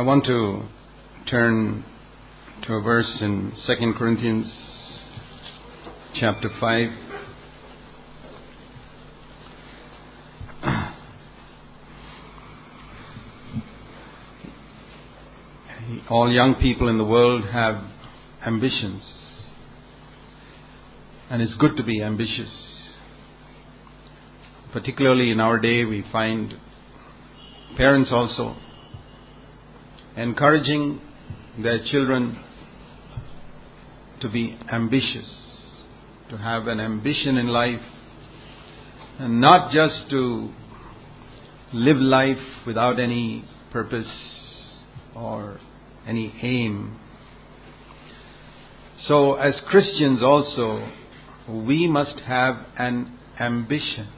I want to turn to a verse in 2 Corinthians chapter 5. All young people in the world have ambitions. And it's good to be ambitious. Particularly in our day, we find parents also encouraging their children to be ambitious, to have an ambition in life, and not just to live life without any purpose or any aim. So, as Christians also, we must have an ambition.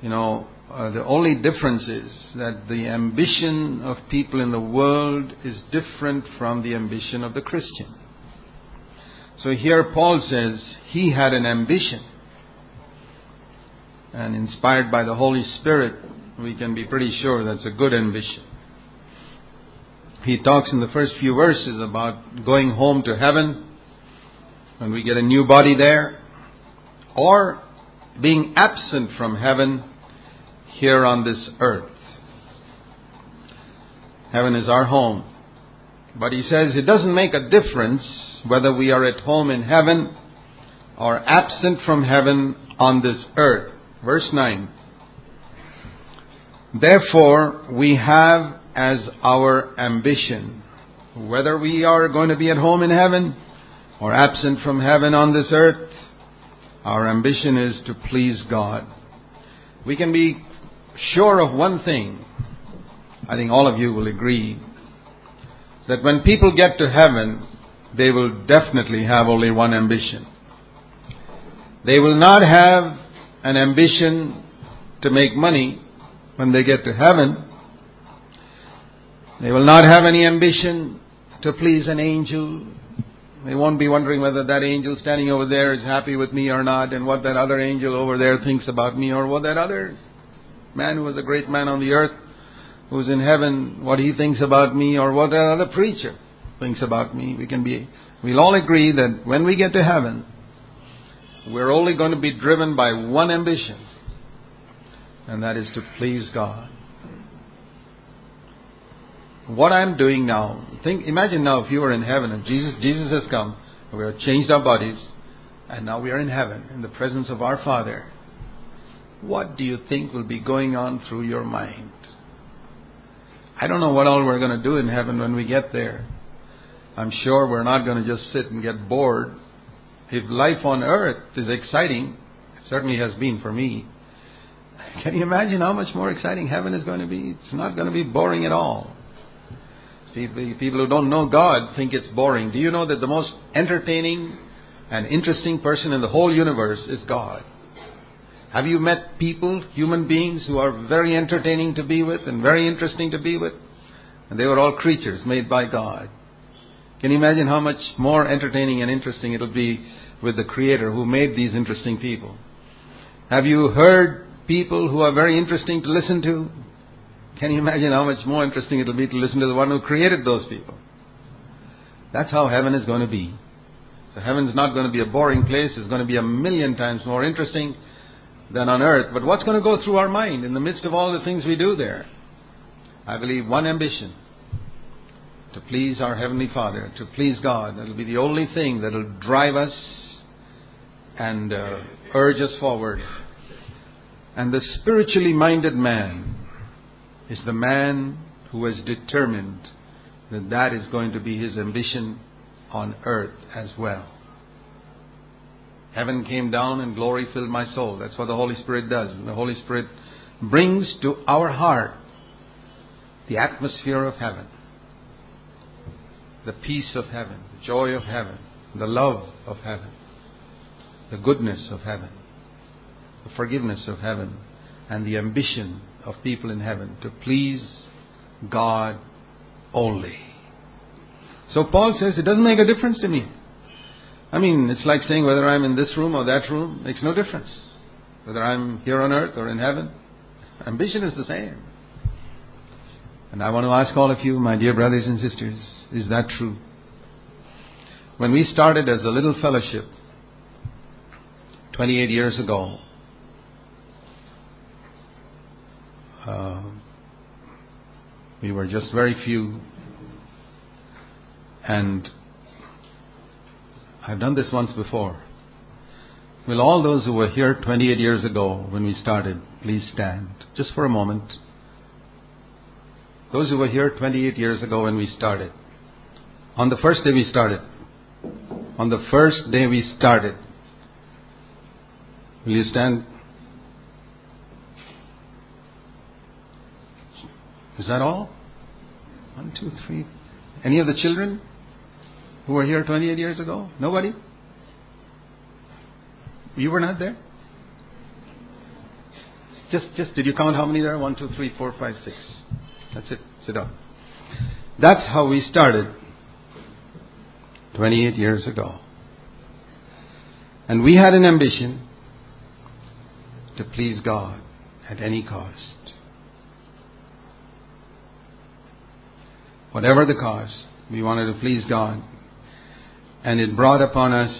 You know, uh, the only difference is that the ambition of people in the world is different from the ambition of the Christian. So here Paul says he had an ambition. And inspired by the Holy Spirit, we can be pretty sure that's a good ambition. He talks in the first few verses about going home to heaven when we get a new body there, or being absent from heaven here on this earth. Heaven is our home. But he says it doesn't make a difference whether we are at home in heaven or absent from heaven on this earth. Verse 9. Therefore, we have as our ambition, whether we are going to be at home in heaven or absent from heaven on this earth, our ambition is to please God. We can be sure of one thing. I think all of you will agree that when people get to heaven, they will definitely have only one ambition. They will not have an ambition to make money when they get to heaven. They will not have any ambition to please an angel. They won't be wondering whether that angel standing over there is happy with me or not, and what that other angel over there thinks about me, or what that other man who was a great man on the earth, who's in heaven, what he thinks about me, or what another preacher thinks about me. We can be, we'll all agree that when we get to heaven, we're only going to be driven by one ambition, and that is to please God. What I'm doing now, think, imagine now if you were in heaven and Jesus, Jesus has come, we have changed our bodies, and now we are in heaven in the presence of our Father. What do you think will be going on through your mind? I don't know what all we're going to do in heaven when we get there. I'm sure we're not going to just sit and get bored. If life on earth is exciting, it certainly has been for me. Can you imagine how much more exciting heaven is going to be? It's not going to be boring at all. People, who don't know God think it's boring. Do you know that the most entertaining and interesting person in the whole universe is God? Have you met people, human beings, who are very entertaining to be with and very interesting to be with? And they were all creatures made by God. Can you imagine how much more entertaining and interesting it'll be with the Creator who made these interesting people? Have you heard people who are very interesting to listen to? Can you imagine how much more interesting it'll be to listen to the one who created those people? That's how heaven is going to be. So heaven's not going to be a boring place, it's going to be a million times more interesting than on earth. But what's going to go through our mind in the midst of all the things we do there? I believe one ambition to please our Heavenly Father, to please God. That'll be the only thing that'll drive us and uh, urge us forward. And the spiritually minded man is the man who has determined that that is going to be his ambition on earth as well. Heaven came down and glory filled my soul. That's what the Holy Spirit does. The Holy Spirit brings to our heart the atmosphere of heaven, the peace of heaven, the joy of heaven, the love of heaven, the goodness of heaven, the forgiveness of heaven, and the ambition of people in heaven to please God only. So Paul says it doesn't make a difference to me I mean, it's like saying whether I'm in this room or that room makes no difference. Whether I'm here on earth or in heaven, ambition is the same. And I want to ask all of you, my dear brothers and sisters, is that true? When we started as a little fellowship 28 years ago, uh, we were just very few. And I've done this once before. Will all those who were here 28 years ago when we started please stand just for a moment? Those who were here 28 years ago when we started. On the first day we started. On the first day we started. Will you stand? Is that all? One, two, three. Any of the children who were here 28 years ago? Nobody? You were not there? Just, just, did you count how many there? One, two, three, four, five, six. That's it. Sit down. That's how we started 28 years ago. And we had an ambition to please God at any cost. Whatever the cost, we wanted to please God. And it brought upon us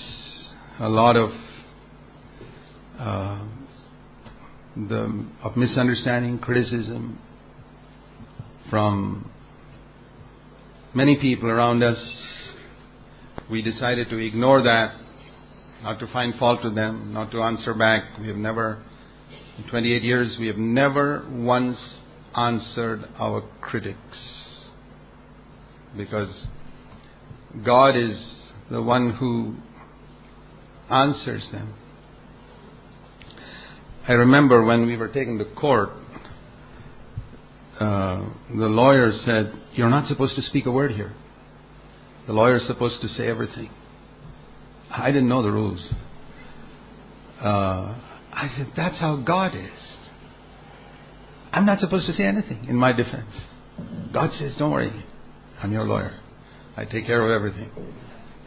a lot of uh, the of misunderstanding, criticism from many people around us. We decided to ignore that, not to find fault with them, not to answer back. We have never, in 28 years, we have never once answered our critics because God is the one who answers them. I remember when we were taken to court, uh, the lawyer said, You're not supposed to speak a word here. The lawyer is supposed to say everything. I didn't know the rules. Uh, I said, That's how God is. I'm not supposed to say anything in my defense. God says, Don't worry, I'm your lawyer. I take care of everything.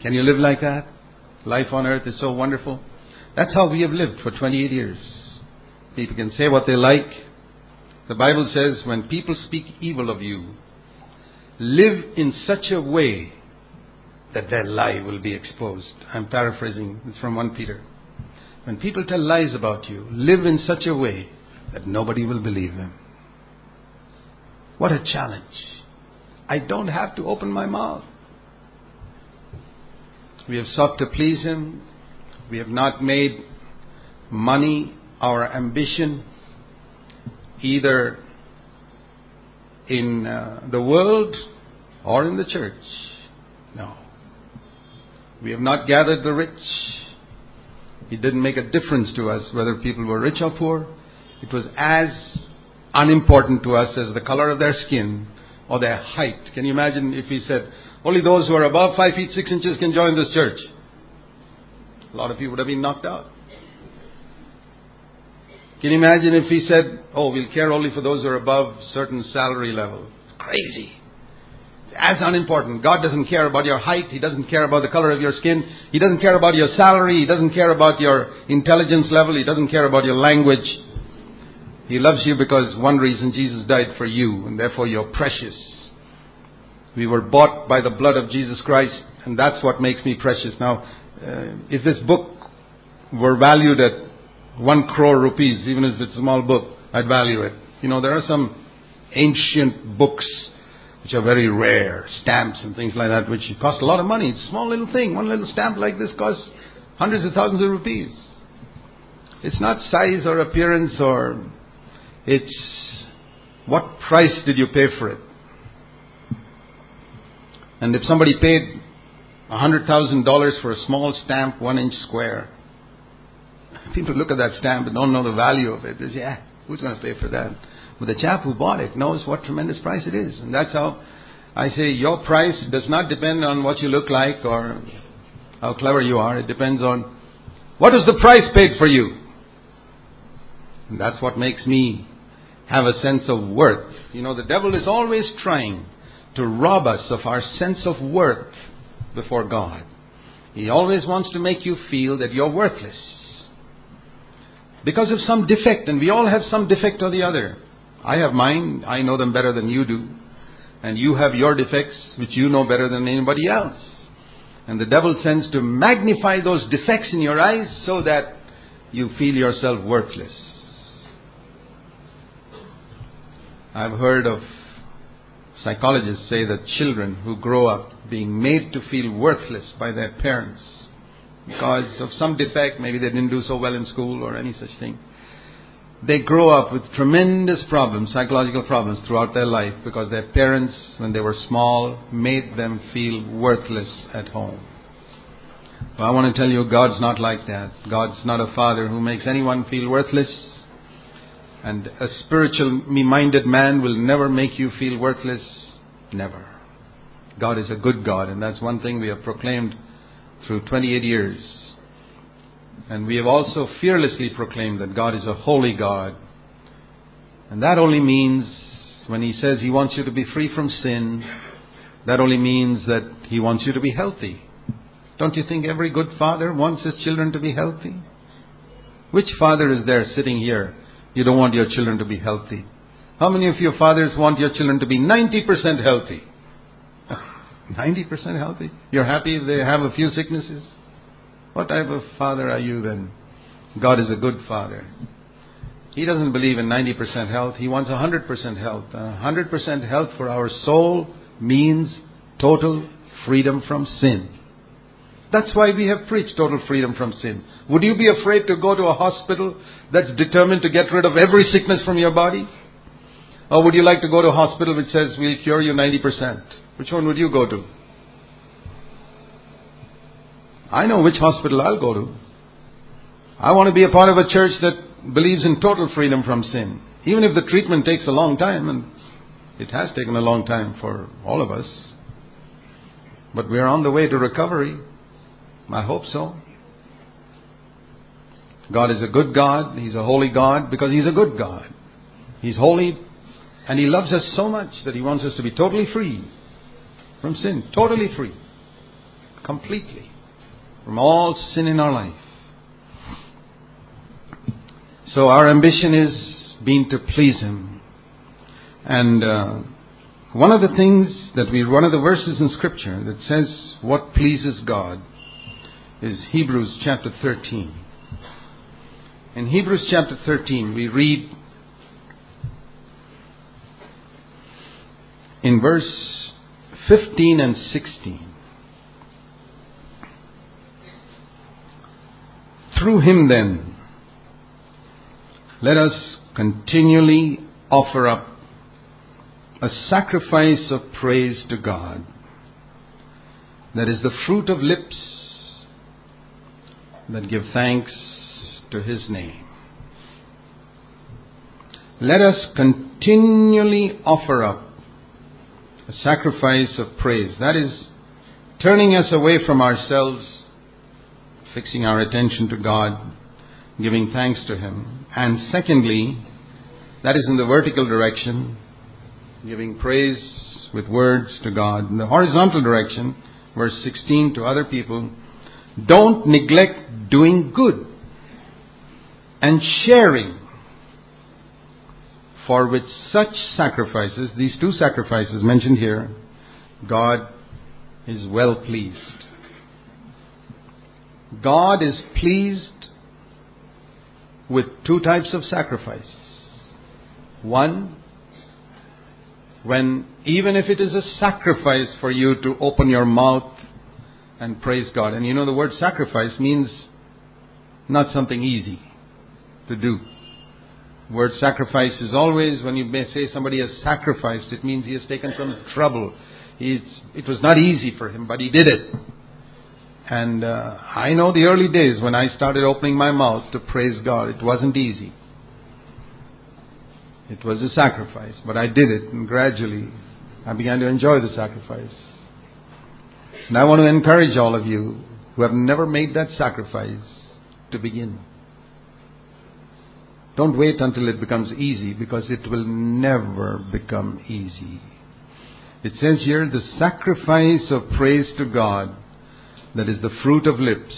Can you live like that? Life on earth is so wonderful. That's how we have lived for 28 years. People can say what they like. The Bible says when people speak evil of you, live in such a way that their lie will be exposed. I'm paraphrasing, it's from 1 Peter. When people tell lies about you, live in such a way that nobody will believe them. What a challenge. I don't have to open my mouth. We have sought to please Him. We have not made money our ambition either in uh, the world or in the church. No. We have not gathered the rich. It didn't make a difference to us whether people were rich or poor. It was as unimportant to us as the color of their skin or their height. Can you imagine if he said, only those who are above 5 feet 6 inches can join this church? A lot of people would have been knocked out. Can you imagine if he said, oh, we'll care only for those who are above certain salary level? It's crazy. It's as unimportant. God doesn't care about your height. He doesn't care about the color of your skin. He doesn't care about your salary. He doesn't care about your intelligence level. He doesn't care about your language. He loves you because one reason Jesus died for you, and therefore you're precious. We were bought by the blood of Jesus Christ, and that's what makes me precious. Now, uh, if this book were valued at one crore rupees, even if it's a small book, I'd value it. You know, there are some ancient books which are very rare, stamps and things like that, which cost a lot of money. It's a small little thing. One little stamp like this costs hundreds of thousands of rupees. It's not size or appearance or it's what price did you pay for it? And if somebody paid $100,000 for a small stamp, one inch square, People look at that stamp and don't know the value of it. They say, yeah, who's going to pay for that? But the chap who bought it knows what tremendous price it is. And that's how I say your price does not depend on what you look like or how clever you are. It depends on what is the price paid for you. And that's what makes me have a sense of worth. You know, the devil is always trying to rob us of our sense of worth before God. He always wants to make you feel that you're worthless. Because of some defect, and we all have some defect or the other. I have mine, I know them better than you do. And you have your defects, which you know better than anybody else. And the devil tends to magnify those defects in your eyes so that you feel yourself worthless. I've heard of psychologists say that children who grow up being made to feel worthless by their parents because of some defect, maybe they didn't do so well in school or any such thing, they grow up with tremendous problems, psychological problems throughout their life because their parents, when they were small, made them feel worthless at home. Well, I want to tell you, God's not like that. God's not a father who makes anyone feel worthless. And a spiritually minded man will never make you feel worthless. Never. God is a good God, and that's one thing we have proclaimed through 28 years. And we have also fearlessly proclaimed that God is a holy God. And that only means, when He says He wants you to be free from sin, that only means that He wants you to be healthy. Don't you think every good father wants his children to be healthy? Which father is there sitting here? You don't want your children to be healthy. How many of your fathers want your children to be 90% healthy? 90% healthy? You're happy if they have a few sicknesses? What type of father are you then? God is a good father. He doesn't believe in 90% health. He wants 100% health. 100% health for our soul means total freedom from sin. That's why we have preached total freedom from sin. Would you be afraid to go to a hospital that's determined to get rid of every sickness from your body? Or would you like to go to a hospital which says we'll cure you 90%? Which one would you go to? I know which hospital I'll go to. I want to be a part of a church that believes in total freedom from sin. Even if the treatment takes a long time, and it has taken a long time for all of us. But we're on the way to recovery. I hope so. God is a good God. He's a holy God because He's a good God. He's holy and He loves us so much that He wants us to be totally free from sin. Totally free. Completely. From all sin in our life. So our ambition is being to please Him. And uh, one of the things that we, one of the verses in Scripture that says what pleases God is Hebrews chapter 13. In Hebrews chapter 13, we read in verse 15 and 16. Through him then, let us continually offer up a sacrifice of praise to God. That is the fruit of lips that give thanks to his name. Let us continually offer up a sacrifice of praise. That is turning us away from ourselves, fixing our attention to God, giving thanks to Him. And secondly, that is in the vertical direction, giving praise with words to God. In the horizontal direction, verse 16, to other people, don't neglect doing good and sharing. For with such sacrifices, these two sacrifices mentioned here, God is well pleased. God is pleased with two types of sacrifices. One, when even if it is a sacrifice for you to open your mouth and praise God. And you know, the word sacrifice means not something easy to do. The word sacrifice is always, when you may say somebody has sacrificed, it means he has taken some trouble. It's, it was not easy for him, but he did it. And uh, I know the early days when I started opening my mouth to praise God, it wasn't easy. It was a sacrifice, but I did it, and gradually I began to enjoy the sacrifice. And I want to encourage all of you who have never made that sacrifice to begin. Don't wait until it becomes easy because it will never become easy. It says here the sacrifice of praise to God that is the fruit of lips,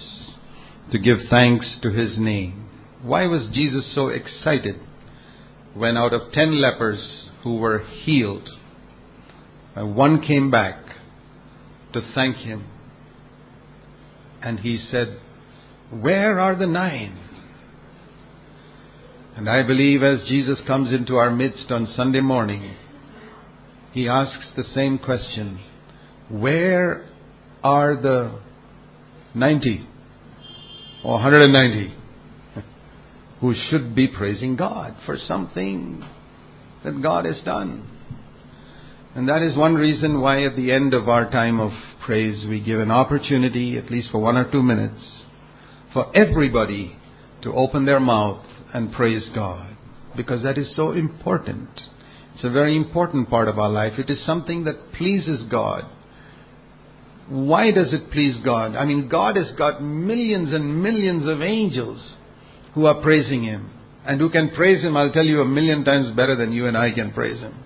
to give thanks to his name. Why was Jesus so excited when out of ten lepers who were healed, uh, one came back to thank him? And he said, Where are the nine? And I believe as Jesus comes into our midst on Sunday morning, he asks the same question Where are the 90 or 190 who should be praising God for something that God has done? And that is one reason why at the end of our time of praise we give an opportunity, at least for one or two minutes, for everybody to open their mouth and praise God. Because that is so important. It's a very important part of our life. It is something that pleases God. Why does it please God? I mean, God has got millions and millions of angels who are praising Him. And who can praise Him, I'll tell you, a million times better than you and I can praise Him.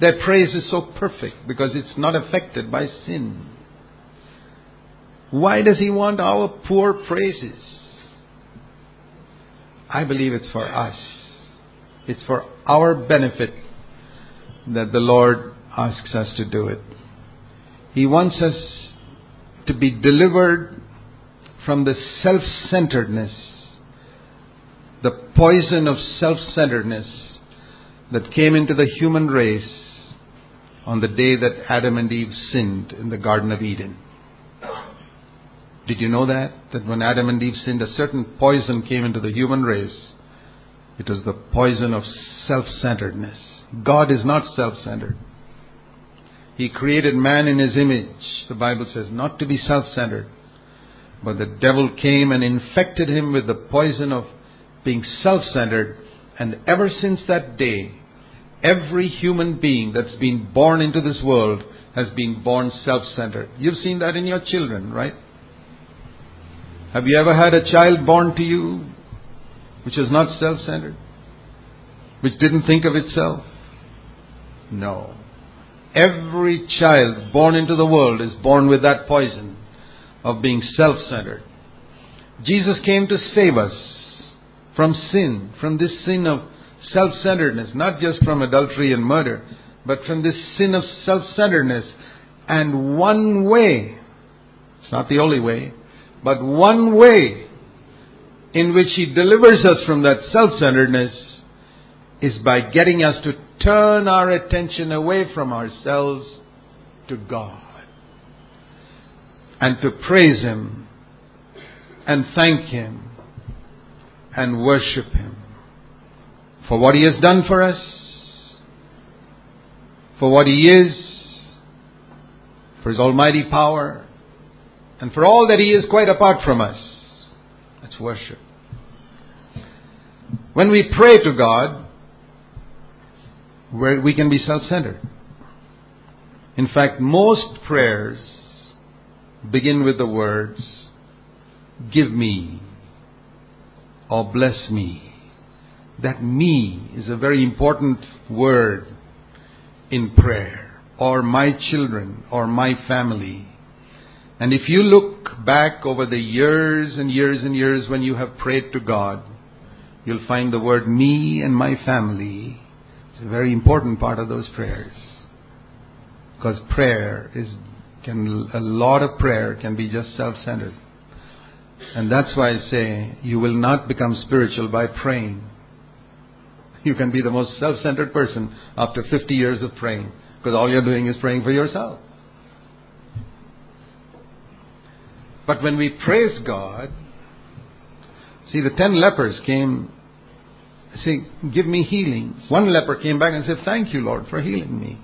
Their praise is so perfect because it's not affected by sin. Why does He want our poor praises? I believe it's for us. It's for our benefit that the Lord asks us to do it. He wants us to be delivered from the self centeredness, the poison of self centeredness that came into the human race on the day that Adam and Eve sinned in the Garden of Eden. Did you know that? That when Adam and Eve sinned, a certain poison came into the human race. It was the poison of self centeredness. God is not self centered. He created man in his image, the Bible says, not to be self centered. But the devil came and infected him with the poison of being self centered. And ever since that day, every human being that's been born into this world has been born self centered. You've seen that in your children, right? Have you ever had a child born to you which was not self centered? Which didn't think of itself? No. Every child born into the world is born with that poison of being self centered. Jesus came to save us from sin, from this sin of self centeredness, not just from adultery and murder, but from this sin of self centeredness. And one way, it's not the only way, but one way in which He delivers us from that self centeredness is by getting us to turn our attention away from ourselves to God and to praise Him and thank Him and worship Him for what He has done for us, for what He is, for His almighty power, and for all that He is quite apart from us. That's worship. When we pray to God, where we can be self centered. In fact, most prayers begin with the words, Give me or bless me. That me is a very important word in prayer, or my children, or my family. And if you look back over the years and years and years when you have prayed to God, you'll find the word me and my family is a very important part of those prayers. Because prayer is can a lot of prayer can be just self-centered. And that's why I say you will not become spiritual by praying. You can be the most self-centered person after 50 years of praying because all you're doing is praying for yourself. But when we praise God, see, the ten lepers came, saying, Give me healing. One leper came back and said, Thank you, Lord, for healing me.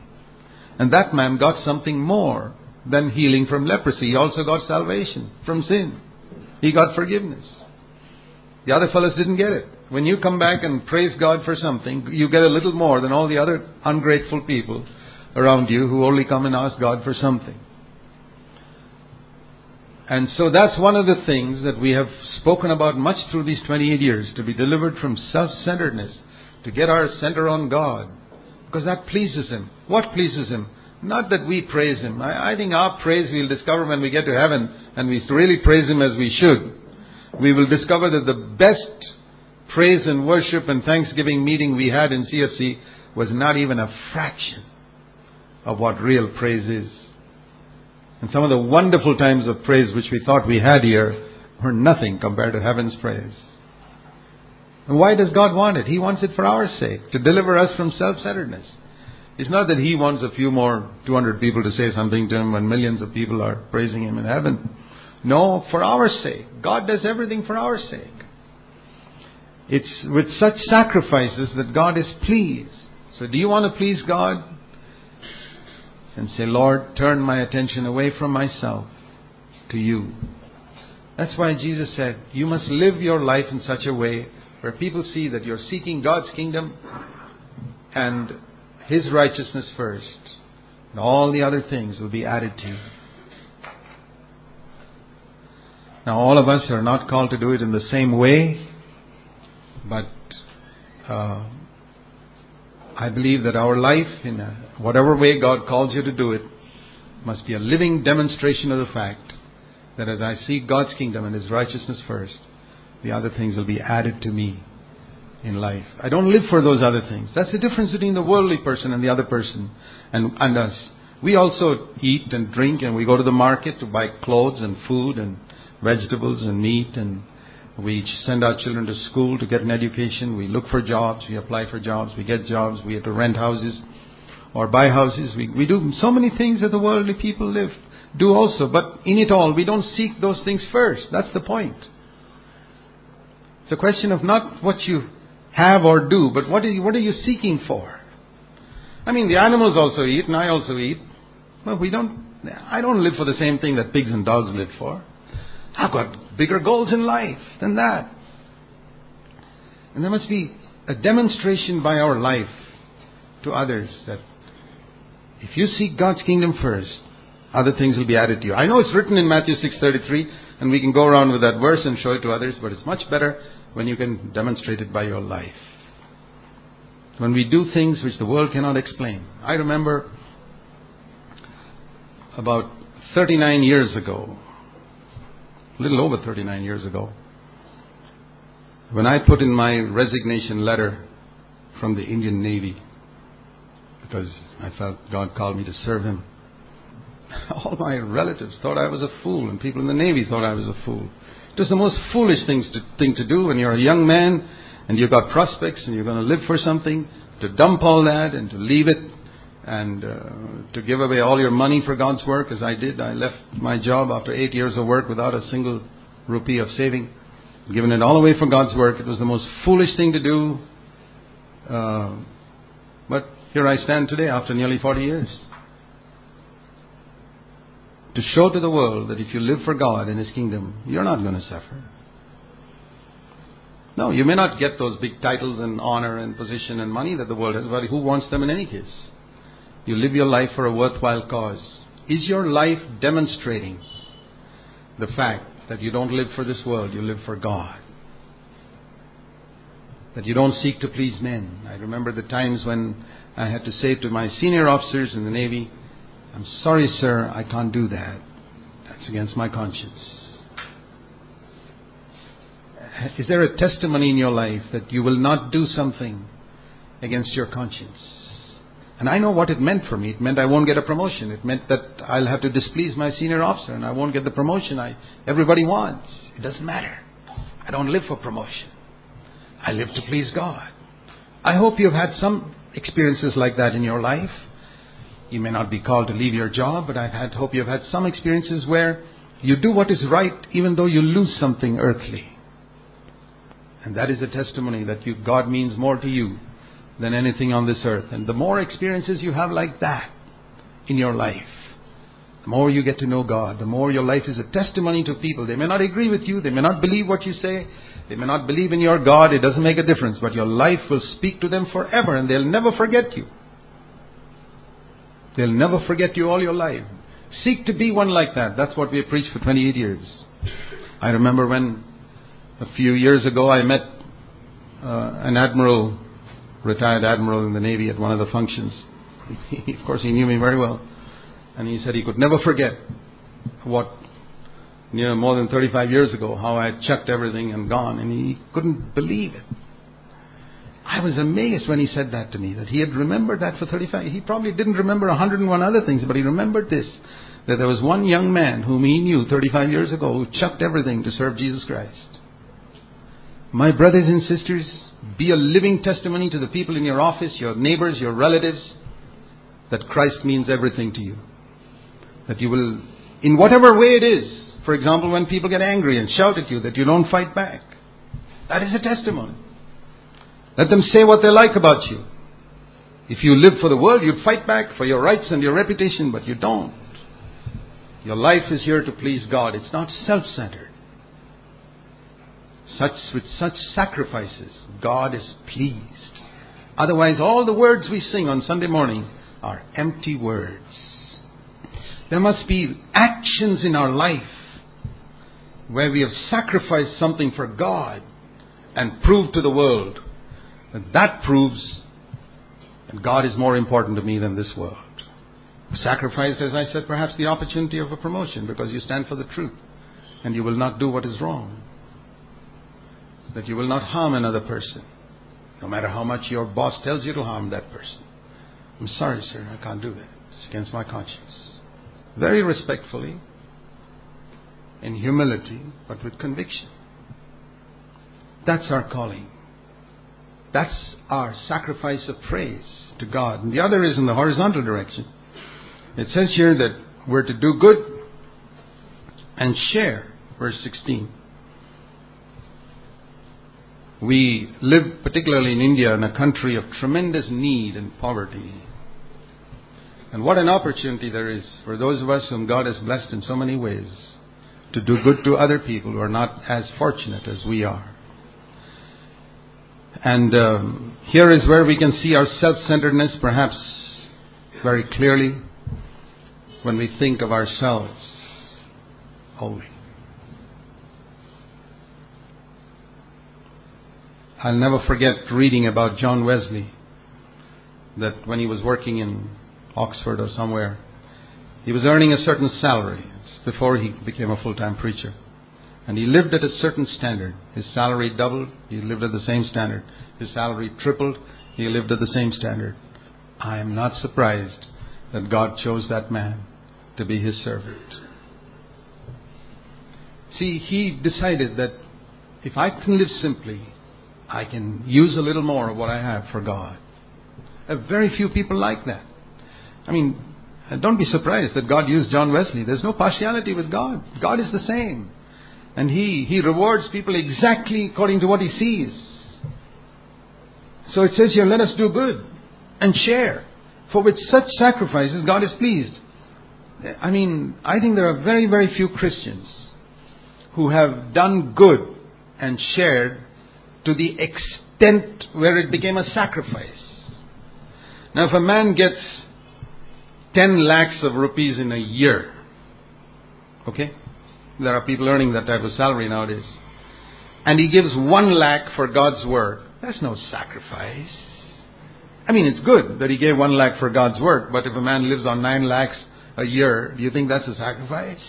And that man got something more than healing from leprosy. He also got salvation from sin. He got forgiveness. The other fellows didn't get it. When you come back and praise God for something, you get a little more than all the other ungrateful people around you who only come and ask God for something. And so that's one of the things that we have spoken about much through these 28 years to be delivered from self centeredness, to get our center on God, because that pleases Him. What pleases Him? Not that we praise Him. I, I think our praise we'll discover when we get to heaven and we really praise Him as we should. We will discover that the best praise and worship and thanksgiving meeting we had in CFC was not even a fraction of what real praise is. And some of the wonderful times of praise which we thought we had here were nothing compared to heaven's praise. And why does God want it? He wants it for our sake, to deliver us from self-centeredness. It's not that He wants a few more 200 people to say something to Him when millions of people are praising Him in heaven. No, for our sake. God does everything for our sake. It's with such sacrifices that God is pleased. So do you want to please God? And say, Lord, turn my attention away from myself to you. That's why Jesus said, you must live your life in such a way where people see that you're seeking God's kingdom and His righteousness first. And all the other things will be added to you. Now, all of us are not called to do it in the same way, but uh, I believe that our life, in a, whatever way God calls you to do it, must be a living demonstration of the fact that as I seek God's kingdom and His righteousness first, the other things will be added to me in life. I don't live for those other things. That's the difference between the worldly person and the other person and, and us. We also eat and drink and we go to the market to buy clothes and food and vegetables and meat and we send our children to school to get an education. We look for jobs. We apply for jobs. We get jobs. We have to rent houses or buy houses. We, we do so many things that the worldly people live do also. But in it all, we don't seek those things first. That's the point. It's a question of not what you have or do, but what are you, what are you seeking for? I mean, the animals also eat, and I also eat. But we don't. I don't live for the same thing that pigs and dogs live for. I've got bigger goals in life than that. And there must be a demonstration by our life to others that if you seek God's kingdom first, other things will be added to you. I know it's written in Matthew 6:33 and we can go around with that verse and show it to others, but it's much better when you can demonstrate it by your life. When we do things which the world cannot explain. I remember about 39 years ago, a little over 39 years ago, when I put in my resignation letter from the Indian Navy because I felt God called me to serve Him. All my relatives thought I was a fool, and people in the Navy thought I was a fool. It was the most foolish things to, thing to do when you're a young man and you've got prospects and you're going to live for something, to dump all that and to leave it and uh, to give away all your money for God's work, as I did. I left my job after eight years of work without a single rupee of saving, given it all away for God's work. It was the most foolish thing to do. Uh, but here I stand today after nearly 40 years. To show to the world that if you live for God and His kingdom, you're not going to suffer. No, you may not get those big titles and honor and position and money that the world has, but who wants them in any case? You live your life for a worthwhile cause. Is your life demonstrating the fact that you don't live for this world, you live for God? That you don't seek to please men. I remember the times when I had to say to my senior officers in the Navy, I'm sorry, sir, I can't do that. That's against my conscience. Is there a testimony in your life that you will not do something against your conscience? And I know what it meant for me. It meant I won't get a promotion. It meant that I'll have to displease my senior officer and I won't get the promotion I everybody wants. It doesn't matter. I don't live for promotion. I live to please God. I hope you've had some experiences like that in your life. You may not be called to leave your job, but I had, hope you've had some experiences where you do what is right even though you lose something earthly. And that is a testimony that you, God means more to you than anything on this earth. And the more experiences you have like that in your life, the more you get to know God, the more your life is a testimony to people. They may not agree with you, they may not believe what you say, they may not believe in your God, it doesn't make a difference, but your life will speak to them forever and they'll never forget you. They'll never forget you all your life. Seek to be one like that. That's what we have preached for 28 years. I remember when a few years ago I met uh, an admiral, retired admiral in the Navy at one of the functions. of course, he knew me very well. And he said he could never forget what, you know, more than 35 years ago, how I had chucked everything and gone, and he couldn't believe it. I was amazed when he said that to me, that he had remembered that for 35. He probably didn't remember 101 other things, but he remembered this, that there was one young man whom he knew 35 years ago who chucked everything to serve Jesus Christ. My brothers and sisters, be a living testimony to the people in your office, your neighbors, your relatives, that Christ means everything to you. That you will, in whatever way it is, for example, when people get angry and shout at you, that you don't fight back. That is a testimony. Let them say what they like about you. If you live for the world, you'd fight back for your rights and your reputation, but you don't. Your life is here to please God. It's not self centered. Such, with such sacrifices, God is pleased. Otherwise, all the words we sing on Sunday morning are empty words. There must be actions in our life where we have sacrificed something for God and proved to the world that that proves that God is more important to me than this world. Sacrificed, as I said, perhaps the opportunity of a promotion because you stand for the truth and you will not do what is wrong. That you will not harm another person, no matter how much your boss tells you to harm that person. I'm sorry, sir, I can't do that. It's against my conscience. Very respectfully, in humility, but with conviction. That's our calling. That's our sacrifice of praise to God. And the other is in the horizontal direction. It says here that we're to do good and share, verse 16. We live, particularly in India, in a country of tremendous need and poverty. And what an opportunity there is for those of us whom God has blessed in so many ways to do good to other people who are not as fortunate as we are. And um, here is where we can see our self centeredness perhaps very clearly when we think of ourselves only. I'll never forget reading about John Wesley that when he was working in Oxford or somewhere, he was earning a certain salary before he became a full time preacher. And he lived at a certain standard. His salary doubled, he lived at the same standard. His salary tripled, he lived at the same standard. I am not surprised that God chose that man to be his servant. See, he decided that if I can live simply, I can use a little more of what I have for God. Uh, very few people like that. I mean, uh, don't be surprised that God used John Wesley. There's no partiality with God. God is the same. And He, He rewards people exactly according to what He sees. So it says here, let us do good and share. For with such sacrifices, God is pleased. I mean, I think there are very, very few Christians who have done good and shared to the extent where it became a sacrifice. Now, if a man gets 10 lakhs of rupees in a year, okay? There are people earning that type of salary nowadays. And he gives one lakh for God's work. That's no sacrifice. I mean, it's good that he gave one lakh for God's work, but if a man lives on nine lakhs a year, do you think that's a sacrifice?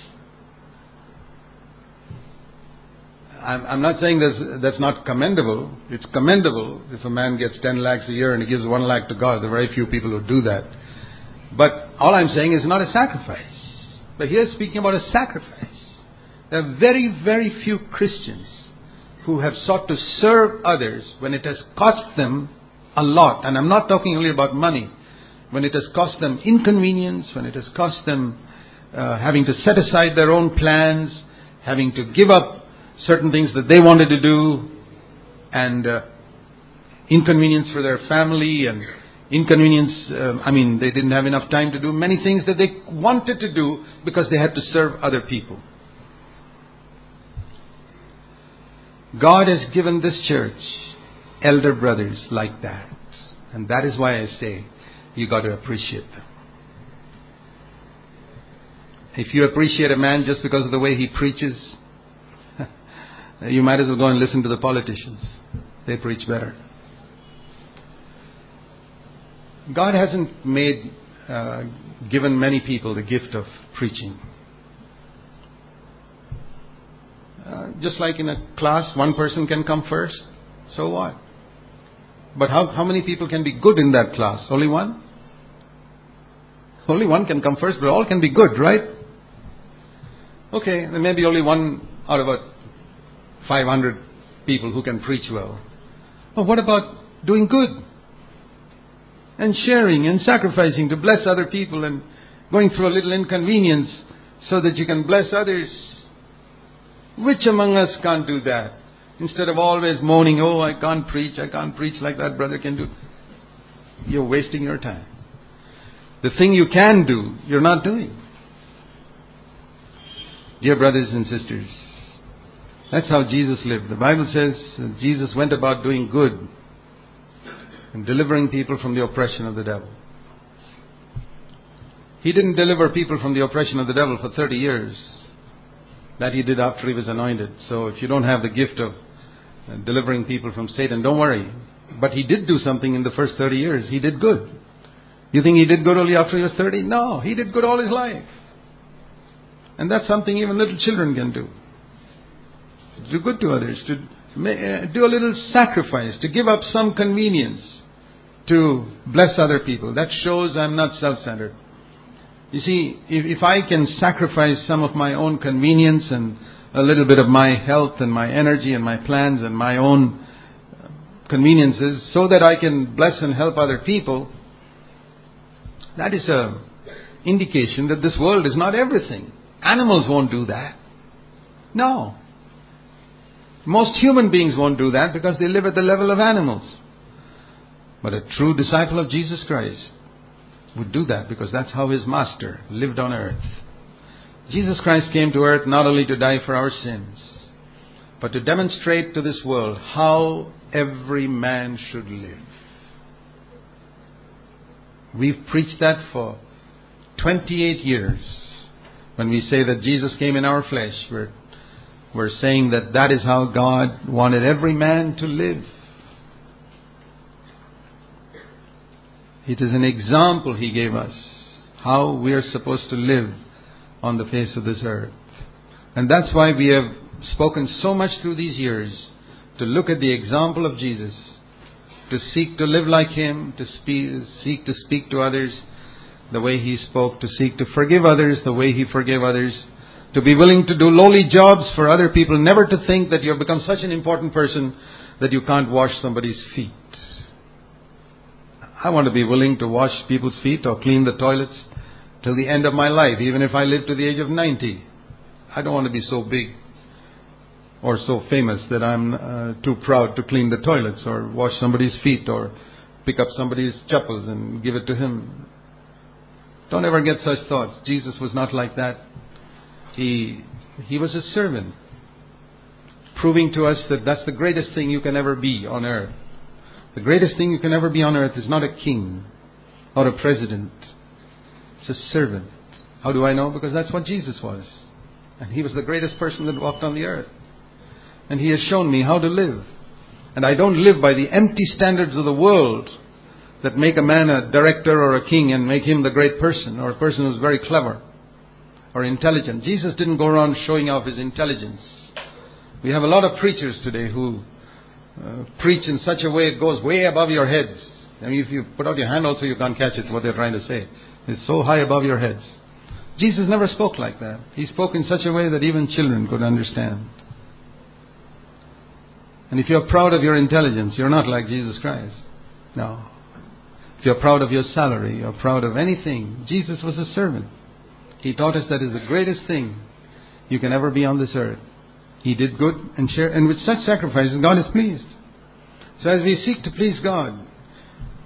I'm, I'm not saying that's, that's not commendable. It's commendable if a man gets 10 lakhs a year and he gives 1 lakh to God. There are very few people who do that. But all I'm saying is not a sacrifice. But here speaking about a sacrifice. There are very, very few Christians who have sought to serve others when it has cost them a lot. And I'm not talking only about money. When it has cost them inconvenience, when it has cost them uh, having to set aside their own plans, having to give up certain things that they wanted to do and uh, inconvenience for their family and inconvenience. Uh, I mean, they didn't have enough time to do many things that they wanted to do because they had to serve other people. God has given this church elder brothers like that. And that is why I say you got to appreciate them. If you appreciate a man just because of the way he preaches, you might as well go and listen to the politicians. They preach better. God hasn't made uh, given many people the gift of preaching. Uh, just like in a class, one person can come first. So what? But how, how many people can be good in that class? Only one? Only one can come first, but all can be good, right? Okay, there may be only one out of a 500 people who can preach well. But what about doing good? And sharing and sacrificing to bless other people and going through a little inconvenience so that you can bless others. Which among us can't do that? Instead of always moaning, oh, I can't preach, I can't preach like that brother can do. You're wasting your time. The thing you can do, you're not doing. Dear brothers and sisters, that's how Jesus lived. The Bible says Jesus went about doing good and delivering people from the oppression of the devil. He didn't deliver people from the oppression of the devil for 30 years. That he did after he was anointed. So if you don't have the gift of uh, delivering people from Satan, don't worry. But he did do something in the first 30 years. He did good. You think he did good only after he was 30? No, he did good all his life. And that's something even little children can do. Do good to others, to uh, do a little sacrifice, to give up some convenience to bless other people. That shows I'm not self centered. You see, if, if I can sacrifice some of my own convenience and a little bit of my health and my energy and my plans and my own conveniences so that I can bless and help other people, that is a indication that this world is not everything. Animals won't do that. No. Most human beings won't do that because they live at the level of animals. But a true disciple of Jesus Christ would do that because that's how his master lived on earth. Jesus Christ came to earth not only to die for our sins, but to demonstrate to this world how every man should live. We've preached that for 28 years. When we say that Jesus came in our flesh, we're, we're saying that that is how God wanted every man to live. It is an example He gave us how we are supposed to live on the face of this earth. And that's why we have spoken so much through these years to look at the example of Jesus, to seek to live like Him, to speak, seek to speak to others the way He spoke, to seek to forgive others the way He forgave others, to be willing to do lowly jobs for other people, never to think that you have become such an important person that you can't wash somebody's feet. I want to be willing to wash people's feet or clean the toilets till the end of my life, even if I live to the age of 90. I don't want to be so big or so famous that I'm uh, too proud to clean the toilets or wash somebody's feet or pick up somebody's chappals and give it to him. Don't ever get such thoughts. Jesus was not like that. He, he was a servant, proving to us that that's the greatest thing you can ever be on earth. The greatest thing you can ever be on earth is not a king or a president. It's a servant. How do I know? Because that's what Jesus was. And he was the greatest person that walked on the earth. And he has shown me how to live. And I don't live by the empty standards of the world that make a man a director or a king and make him the great person or a person who's very clever or intelligent. Jesus didn't go around showing off his intelligence. We have a lot of preachers today who uh, preach in such a way it goes way above your heads. I mean, if you put out your hand also, you can't catch it, what they're trying to say. It's so high above your heads. Jesus never spoke like that. He spoke in such a way that even children could understand. And if you're proud of your intelligence, you're not like Jesus Christ. No. If you're proud of your salary, you're proud of anything, Jesus was a servant. He taught us that is the greatest thing you can ever be on this earth. He did good and share, and with such sacrifices, God is pleased. So as we seek to please God,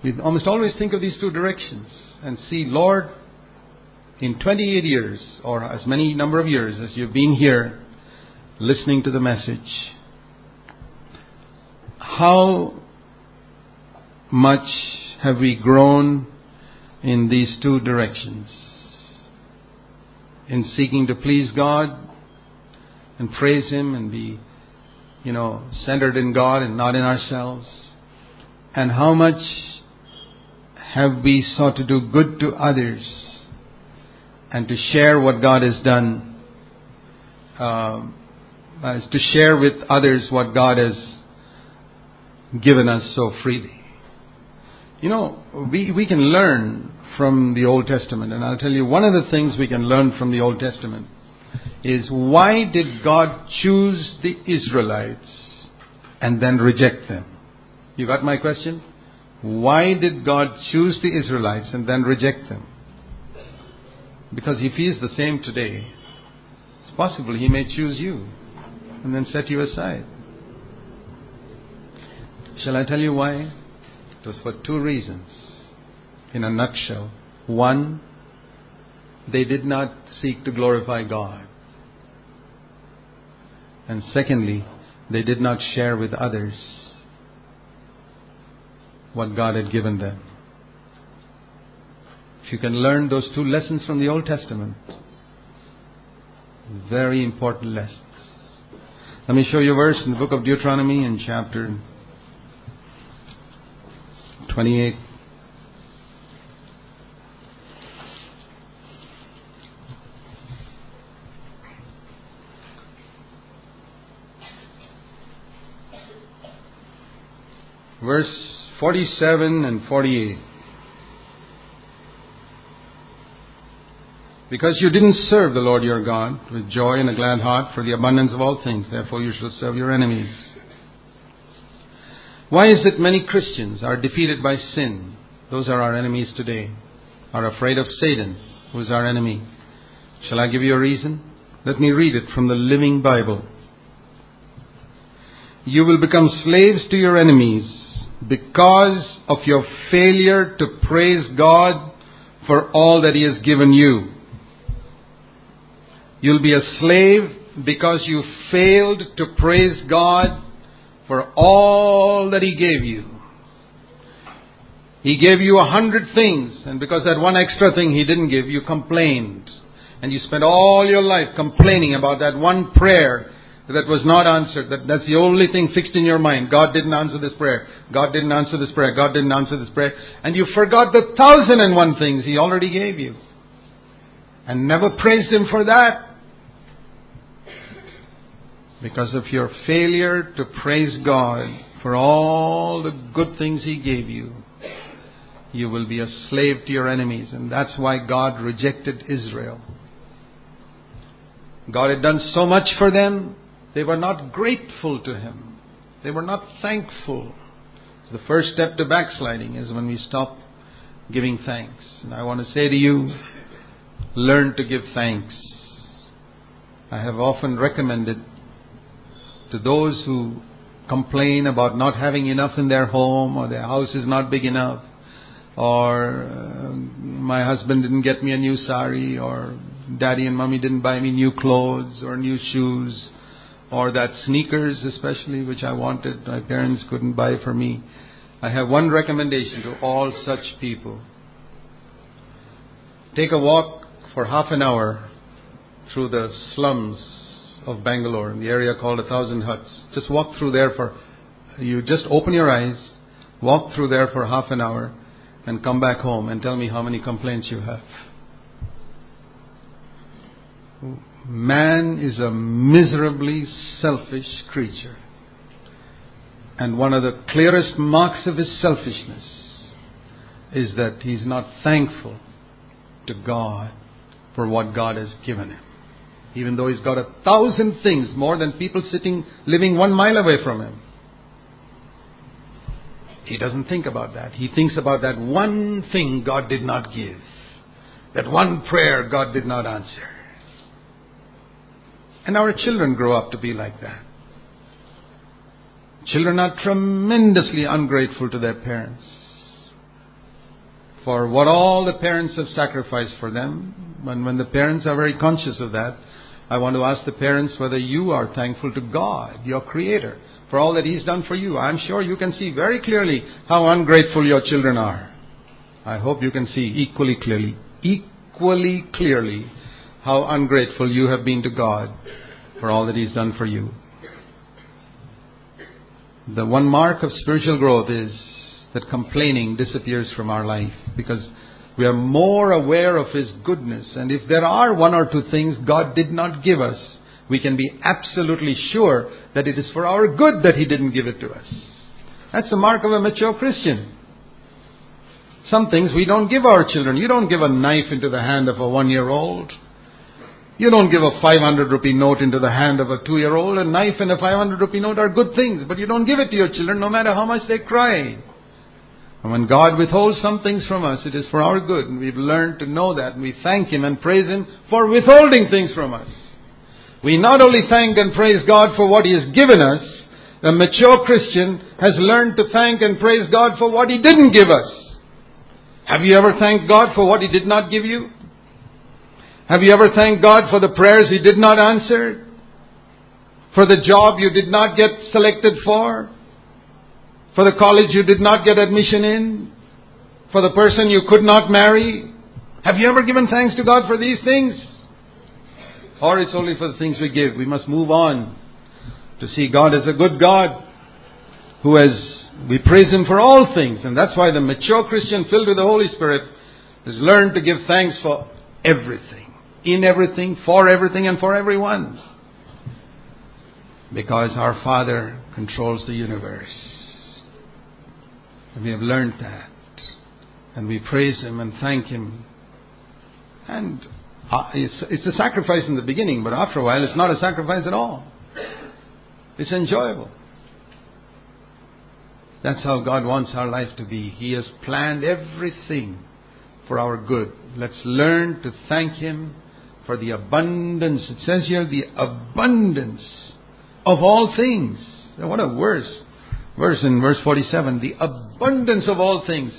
we almost always think of these two directions and see, Lord, in 28 years, or as many number of years as you've been here listening to the message, how much have we grown in these two directions? In seeking to please God and praise Him and be, you know, centered in God and not in ourselves? And how much have we sought to do good to others and to share what God has done, uh, to share with others what God has given us so freely. You know, we, we can learn from the Old Testament, and I'll tell you one of the things we can learn from the Old Testament is why did God choose the Israelites and then reject them? You got my question? Why did God choose the Israelites and then reject them? Because if He is the same today, it's possible He may choose you and then set you aside. Shall I tell you why? Was for two reasons. In a nutshell. One, they did not seek to glorify God. And secondly, they did not share with others what God had given them. If you can learn those two lessons from the Old Testament, very important lessons. Let me show you a verse in the book of Deuteronomy in chapter 28. Verse 47 and 48. Because you didn't serve the Lord your God with joy and a glad heart for the abundance of all things, therefore you shall serve your enemies. Why is it many Christians are defeated by sin? Those are our enemies today. Are afraid of Satan, who is our enemy. Shall I give you a reason? Let me read it from the Living Bible. You will become slaves to your enemies because of your failure to praise God for all that He has given you. You'll be a slave because you failed to praise God for all that He gave you. He gave you a hundred things, and because that one extra thing He didn't give, you complained. And you spent all your life complaining about that one prayer that was not answered. That, that's the only thing fixed in your mind. God didn't answer this prayer. God didn't answer this prayer. God didn't answer this prayer. And you forgot the thousand and one things He already gave you. And never praised Him for that. Because of your failure to praise God for all the good things He gave you, you will be a slave to your enemies. And that's why God rejected Israel. God had done so much for them, they were not grateful to Him. They were not thankful. So the first step to backsliding is when we stop giving thanks. And I want to say to you, learn to give thanks. I have often recommended to those who complain about not having enough in their home or their house is not big enough or uh, my husband didn't get me a new sari or daddy and mommy didn't buy me new clothes or new shoes or that sneakers especially which I wanted my parents couldn't buy for me. I have one recommendation to all such people. Take a walk for half an hour through the slums of Bangalore in the area called a thousand huts just walk through there for you just open your eyes walk through there for half an hour and come back home and tell me how many complaints you have man is a miserably selfish creature. And one of the clearest marks of his selfishness is that he's not thankful to God for what God has given him. Even though he's got a thousand things more than people sitting, living one mile away from him. He doesn't think about that. He thinks about that one thing God did not give. That one prayer God did not answer. And our children grow up to be like that. Children are tremendously ungrateful to their parents for what all the parents have sacrificed for them. And when the parents are very conscious of that, I want to ask the parents whether you are thankful to God, your Creator, for all that He's done for you. I'm sure you can see very clearly how ungrateful your children are. I hope you can see equally clearly, equally clearly how ungrateful you have been to God for all that He's done for you. The one mark of spiritual growth is that complaining disappears from our life because we are more aware of His goodness. And if there are one or two things God did not give us, we can be absolutely sure that it is for our good that He didn't give it to us. That's the mark of a mature Christian. Some things we don't give our children. You don't give a knife into the hand of a one year old. You don't give a 500 rupee note into the hand of a two year old. A knife and a 500 rupee note are good things, but you don't give it to your children no matter how much they cry. And when God withholds some things from us, it is for our good. And we've learned to know that. And we thank Him and praise Him for withholding things from us. We not only thank and praise God for what He has given us, a mature Christian has learned to thank and praise God for what He didn't give us. Have you ever thanked God for what He did not give you? Have you ever thanked God for the prayers He did not answer? For the job you did not get selected for? For the college you did not get admission in? For the person you could not marry? Have you ever given thanks to God for these things? Or it's only for the things we give. We must move on to see God as a good God who has, we praise Him for all things. And that's why the mature Christian filled with the Holy Spirit has learned to give thanks for everything in everything, for everything, and for everyone. Because our Father controls the universe. We have learned that. And we praise Him and thank Him. And uh, it's, it's a sacrifice in the beginning, but after a while it's not a sacrifice at all. It's enjoyable. That's how God wants our life to be. He has planned everything for our good. Let's learn to thank Him for the abundance. It says here, the abundance of all things. What a verse. Verse in verse 47. The abundance of all things.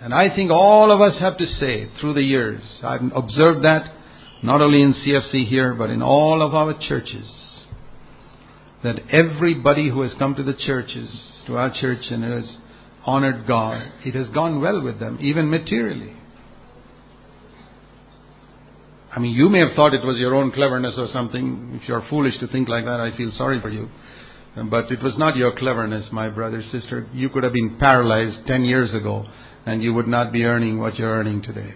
And I think all of us have to say through the years, I've observed that not only in CFC here, but in all of our churches, that everybody who has come to the churches, to our church and has honored God, it has gone well with them, even materially. I mean, you may have thought it was your own cleverness or something. If you're foolish to think like that, I feel sorry for you. But it was not your cleverness, my brother, sister. You could have been paralyzed 10 years ago and you would not be earning what you're earning today.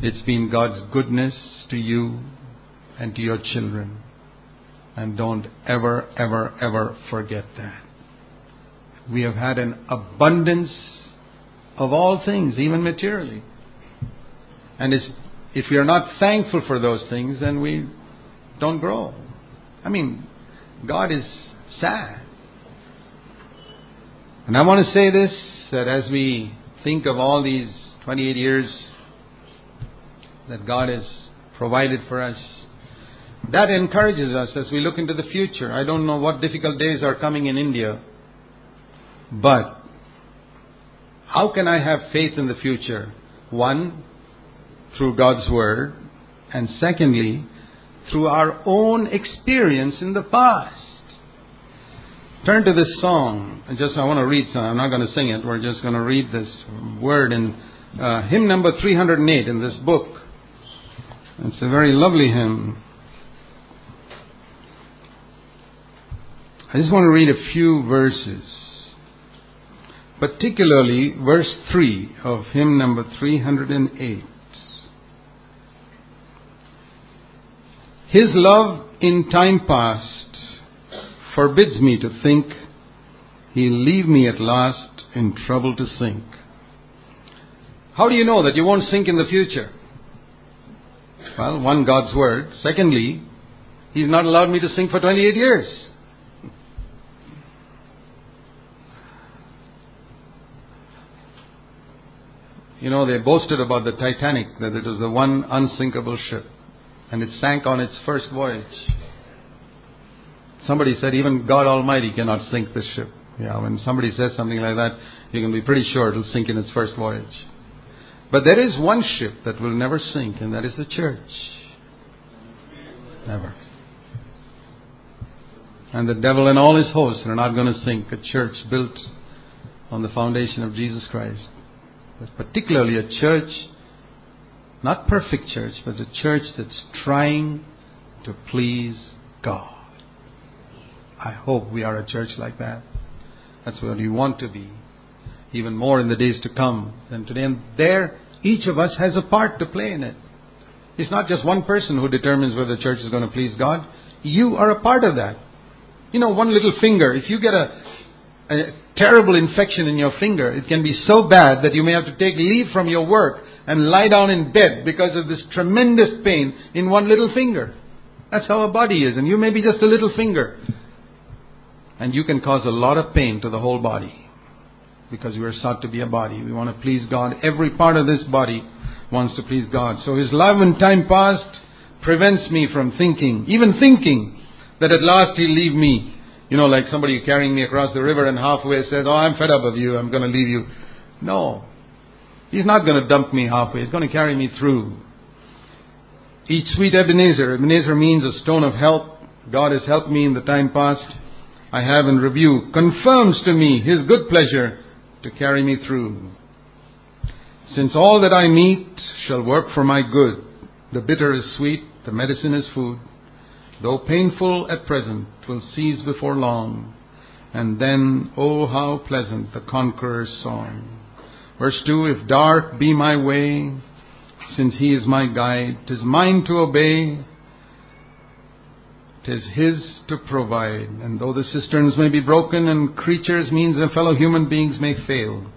It's been God's goodness to you and to your children. And don't ever, ever, ever forget that. We have had an abundance of all things, even materially. And if we are not thankful for those things, then we don't grow. I mean, God is sad. And I want to say this that as we think of all these 28 years that God has provided for us, that encourages us as we look into the future. I don't know what difficult days are coming in India, but how can I have faith in the future? One, through God's Word, and secondly, through our own experience in the past. Turn to this song. I just I want to read some. I'm not going to sing it. We're just going to read this word in uh, hymn number 308 in this book. It's a very lovely hymn. I just want to read a few verses, particularly verse 3 of hymn number 308. His love in time past forbids me to think he'll leave me at last in trouble to sink. How do you know that you won't sink in the future? Well, one, God's word. Secondly, He's not allowed me to sink for 28 years. You know, they boasted about the Titanic that it was the one unsinkable ship and it sank on its first voyage. Somebody said even God Almighty cannot sink this ship. Yeah, when somebody says something like that, you can be pretty sure it'll sink in its first voyage. But there is one ship that will never sink, and that is the church. Never. And the devil and all his hosts are not going to sink a church built on the foundation of Jesus Christ. But particularly a church not perfect church, but a church that's trying to please God. I hope we are a church like that. That's what we want to be. Even more in the days to come than today. And there, each of us has a part to play in it. It's not just one person who determines whether the church is going to please God. You are a part of that. You know, one little finger, if you get a, a terrible infection in your finger, it can be so bad that you may have to take leave from your work and lie down in bed because of this tremendous pain in one little finger. That's how a body is, and you may be just a little finger. And you can cause a lot of pain to the whole body because we are sought to be a body. We want to please God. Every part of this body wants to please God. So His love in time past prevents me from thinking, even thinking, that at last He'll leave me. You know, like somebody carrying me across the river and halfway says, Oh, I'm fed up of you, I'm going to leave you. No. He's not going to dump me halfway, He's going to carry me through. Each sweet Ebenezer, Ebenezer means a stone of help. God has helped me in the time past. I have in review, confirms to me His good pleasure to carry me through. Since all that I meet shall work for my good, the bitter is sweet, the medicine is food, though painful at present, will cease before long, and then, oh, how pleasant the conqueror's song. Verse 2 If dark be my way, since he is my guide, tis mine to obey, tis his to provide. And though the cisterns may be broken and creatures, means and fellow human beings may fail,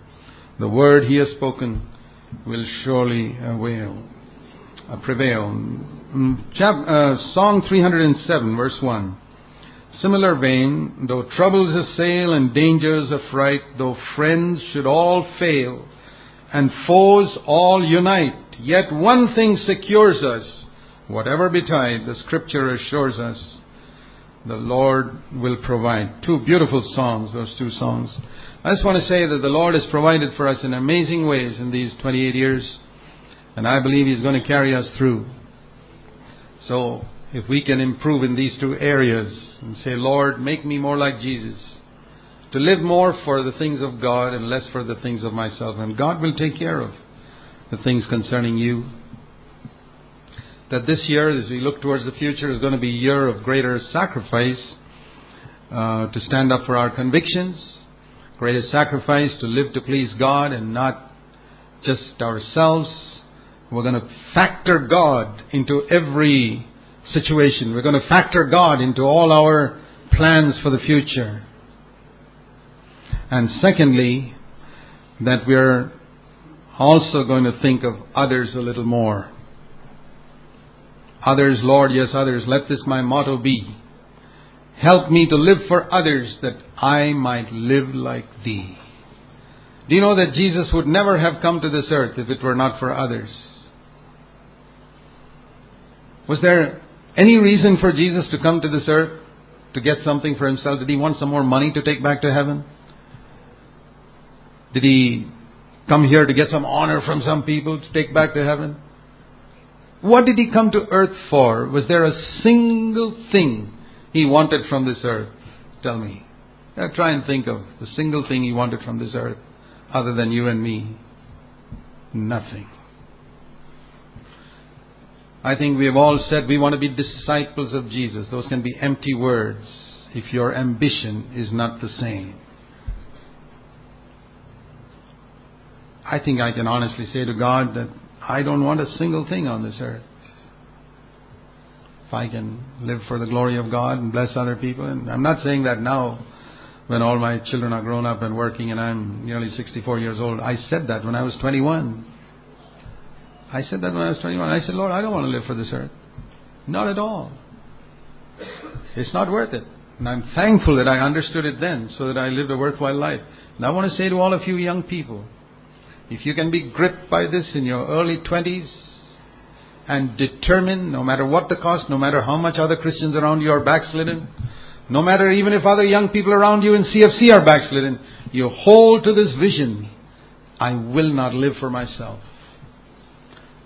the word he has spoken will surely avail, uh, prevail. Mm, chap, uh, Song 307, verse 1. Similar vein, though troubles assail and dangers affright, though friends should all fail and foes all unite, yet one thing secures us. Whatever betide, the scripture assures us the Lord will provide. Two beautiful songs, those two songs. I just want to say that the Lord has provided for us in amazing ways in these 28 years, and I believe He's going to carry us through. So, if we can improve in these two areas and say, Lord, make me more like Jesus, to live more for the things of God and less for the things of myself, and God will take care of the things concerning you. That this year, as we look towards the future, is going to be a year of greater sacrifice uh, to stand up for our convictions, greater sacrifice to live to please God and not just ourselves. We're going to factor God into every situation. We're going to factor God into all our plans for the future. And secondly, that we're also going to think of others a little more. Others, Lord, yes, others, let this my motto be. Help me to live for others that I might live like thee. Do you know that Jesus would never have come to this earth if it were not for others? Was there any reason for Jesus to come to this earth to get something for himself? Did he want some more money to take back to heaven? Did he come here to get some honor from some people to take back to heaven? What did he come to earth for? Was there a single thing he wanted from this earth? Tell me. Now try and think of the single thing he wanted from this earth other than you and me. Nothing. I think we have all said we want to be disciples of Jesus. Those can be empty words if your ambition is not the same. I think I can honestly say to God that I don't want a single thing on this earth. If I can live for the glory of God and bless other people, and I'm not saying that now when all my children are grown up and working and I'm nearly 64 years old. I said that when I was 21. I said that when I was 21. I said, Lord, I don't want to live for this earth. Not at all. It's not worth it. And I'm thankful that I understood it then so that I lived a worthwhile life. And I want to say to all of you young people, if you can be gripped by this in your early 20s and determined, no matter what the cost, no matter how much other Christians around you are backslidden, no matter even if other young people around you in CFC are backslidden, you hold to this vision. I will not live for myself.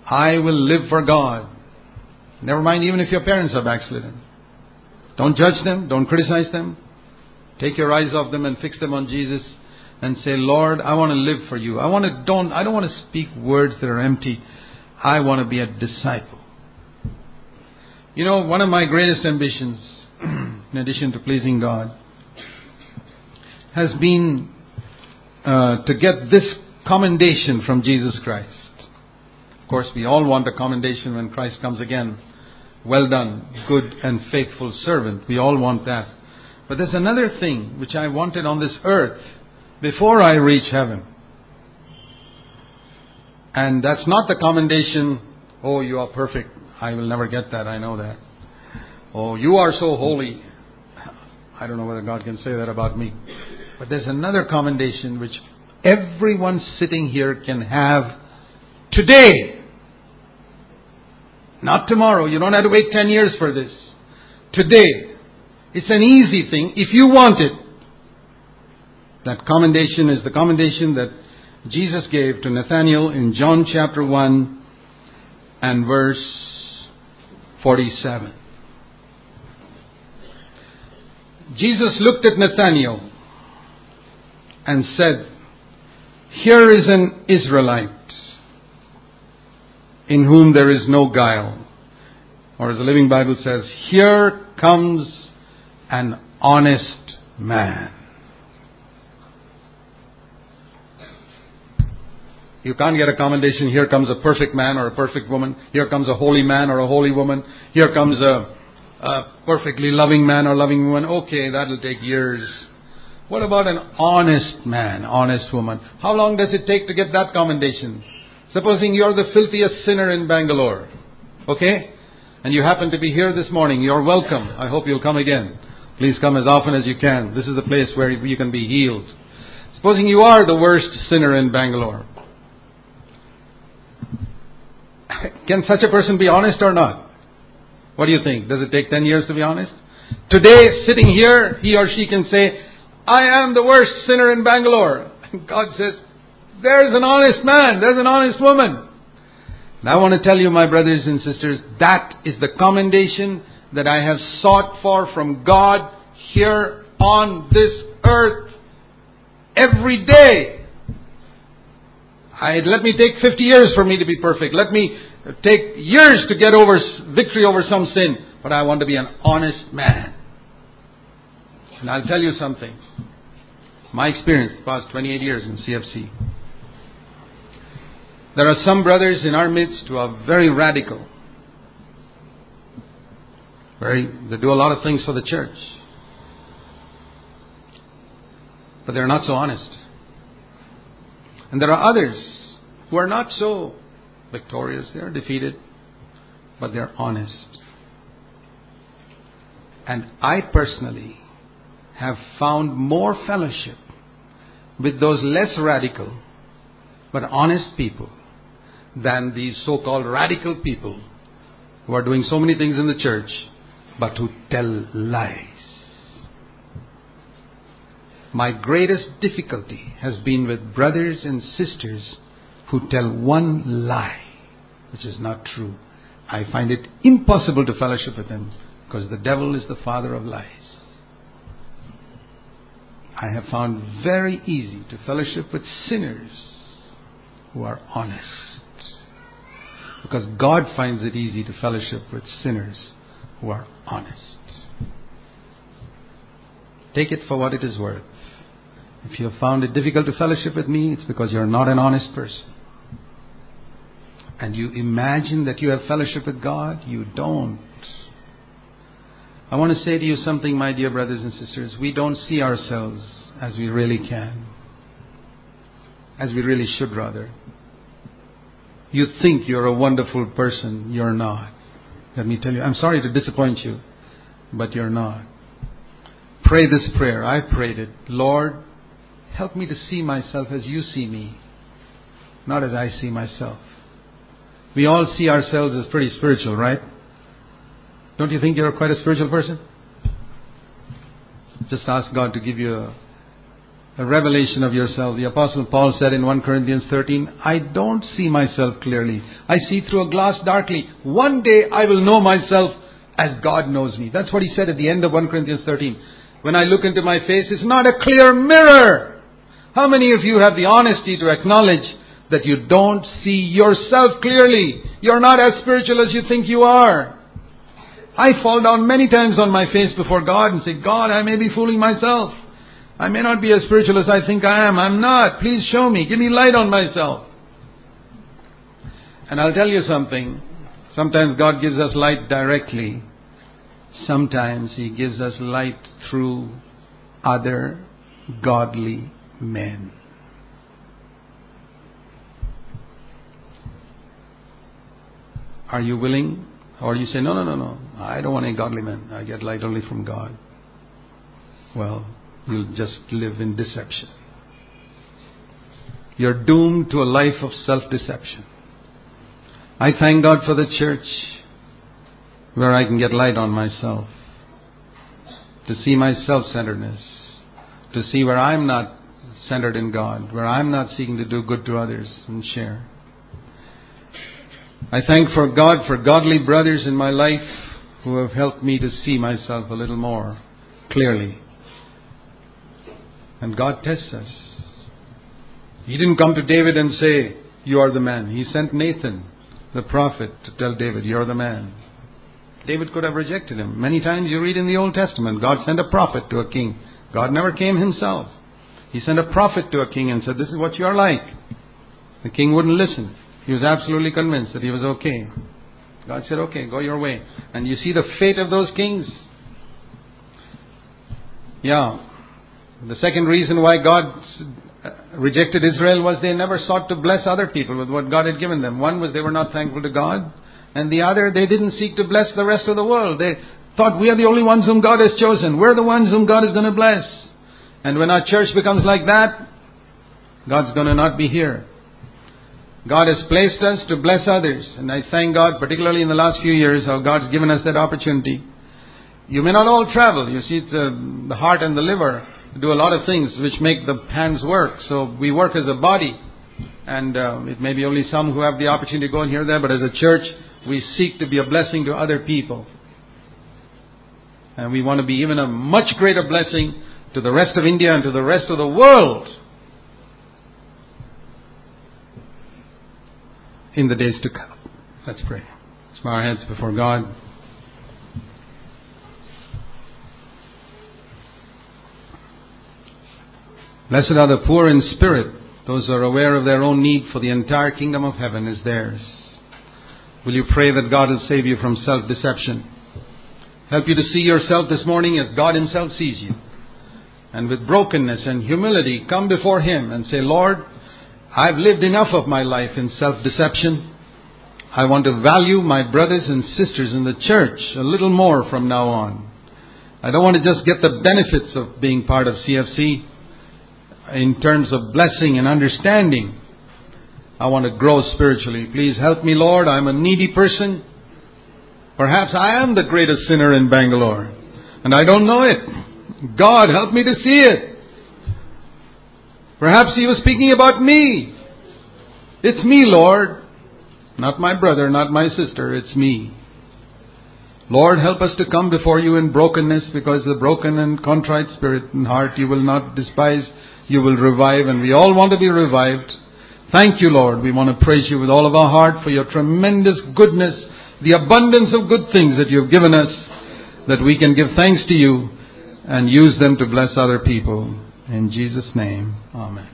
I will live for God. Never mind even if your parents are backslidden. Don't judge them. Don't criticize them. Take your eyes off them and fix them on Jesus and say, Lord, I want to live for you. I want to don't I don't want to speak words that are empty. I want to be a disciple. You know, one of my greatest ambitions, in addition to pleasing God, has been uh, to get this commendation from Jesus Christ. Of course, we all want a commendation when Christ comes again. Well done, good and faithful servant. We all want that. But there's another thing which I wanted on this earth before I reach heaven. And that's not the commendation, oh, you are perfect. I will never get that, I know that. Oh, you are so holy. I don't know whether God can say that about me. But there's another commendation which everyone sitting here can have today. Not tomorrow. You don't have to wait 10 years for this. Today. It's an easy thing if you want it. That commendation is the commendation that Jesus gave to Nathanael in John chapter 1 and verse 47. Jesus looked at Nathanael and said, Here is an Israelite in whom there is no guile. Or as the Living Bible says, Here comes an honest man. You can't get a commendation. Here comes a perfect man or a perfect woman. Here comes a holy man or a holy woman. Here comes a, a perfectly loving man or loving woman. Okay, that'll take years. What about an honest man, honest woman? How long does it take to get that commendation? Supposing you're the filthiest sinner in Bangalore, okay? And you happen to be here this morning, you're welcome. I hope you'll come again. Please come as often as you can. This is the place where you can be healed. Supposing you are the worst sinner in Bangalore. Can such a person be honest or not? What do you think? Does it take 10 years to be honest? Today, sitting here, he or she can say, I am the worst sinner in Bangalore. God says, there's an honest man, there's an honest woman. And I want to tell you, my brothers and sisters, that is the commendation that I have sought for from God here on this earth every day. I, let me take 50 years for me to be perfect. Let me take years to get over victory over some sin. But I want to be an honest man. And I'll tell you something. My experience the past 28 years in CFC. There are some brothers in our midst who are very radical. Very, they do a lot of things for the church. But they're not so honest. And there are others who are not so victorious. They are defeated, but they're honest. And I personally have found more fellowship with those less radical but honest people than these so called radical people who are doing so many things in the church but who tell lies. My greatest difficulty has been with brothers and sisters who tell one lie, which is not true. I find it impossible to fellowship with them because the devil is the father of lies. I have found very easy to fellowship with sinners who are honest. Because God finds it easy to fellowship with sinners who are honest. Take it for what it is worth. If you have found it difficult to fellowship with me, it's because you're not an honest person. And you imagine that you have fellowship with God, you don't. I want to say to you something, my dear brothers and sisters. We don't see ourselves as we really can, as we really should, rather. You think you're a wonderful person, you're not. Let me tell you, I'm sorry to disappoint you, but you're not. Pray this prayer. I prayed it. Lord, help me to see myself as you see me, not as I see myself. We all see ourselves as pretty spiritual, right? Don't you think you're quite a spiritual person? Just ask God to give you a, a revelation of yourself. The Apostle Paul said in 1 Corinthians 13, I don't see myself clearly. I see through a glass darkly. One day I will know myself as God knows me. That's what he said at the end of 1 Corinthians 13. When I look into my face, it's not a clear mirror. How many of you have the honesty to acknowledge that you don't see yourself clearly? You're not as spiritual as you think you are. I fall down many times on my face before God and say, God, I may be fooling myself. I may not be as spiritual as I think I am. I'm not. Please show me. Give me light on myself. And I'll tell you something. Sometimes God gives us light directly. Sometimes He gives us light through other godly men. Are you willing? Or you say, no, no, no, no. I don't want any godly men. I get light only from God. Well, you'll just live in deception. You're doomed to a life of self deception. I thank God for the church where I can get light on myself, to see my self centeredness, to see where I'm not centered in God, where I'm not seeking to do good to others and share. I thank for God for godly brothers in my life who have helped me to see myself a little more clearly. And God tests us. He didn't come to David and say, You are the man. He sent Nathan, the prophet, to tell David, You're the man. David could have rejected him. Many times you read in the Old Testament, God sent a prophet to a king. God never came himself. He sent a prophet to a king and said, This is what you are like. The king wouldn't listen. He was absolutely convinced that he was okay. God said, Okay, go your way. And you see the fate of those kings? Yeah. The second reason why God rejected Israel was they never sought to bless other people with what God had given them. One was they were not thankful to God, and the other, they didn't seek to bless the rest of the world. They thought we are the only ones whom God has chosen. We're the ones whom God is going to bless. And when our church becomes like that, God's going to not be here. God has placed us to bless others, and I thank God, particularly in the last few years, how God's given us that opportunity. You may not all travel. You see, it's uh, the heart and the liver do a lot of things which make the hands work. So we work as a body, and uh, it may be only some who have the opportunity to go and hear that, but as a church, we seek to be a blessing to other people. And we want to be even a much greater blessing to the rest of India and to the rest of the world in the days to come. Let's pray. Let's bow our heads before God. Blessed are the poor in spirit. Those who are aware of their own need for the entire kingdom of heaven is theirs. Will you pray that God will save you from self deception? Help you to see yourself this morning as God Himself sees you. And with brokenness and humility, come before Him and say, Lord, I've lived enough of my life in self deception. I want to value my brothers and sisters in the church a little more from now on. I don't want to just get the benefits of being part of CFC in terms of blessing and understanding. I want to grow spiritually. Please help me, Lord. I'm a needy person. Perhaps I am the greatest sinner in Bangalore, and I don't know it. God, help me to see it. Perhaps He was speaking about me. It's me, Lord. Not my brother, not my sister, it's me. Lord, help us to come before you in brokenness because the broken and contrite spirit and heart you will not despise, you will revive, and we all want to be revived. Thank you, Lord. We want to praise you with all of our heart for your tremendous goodness, the abundance of good things that you've given us, that we can give thanks to you and use them to bless other people. In Jesus' name, Amen.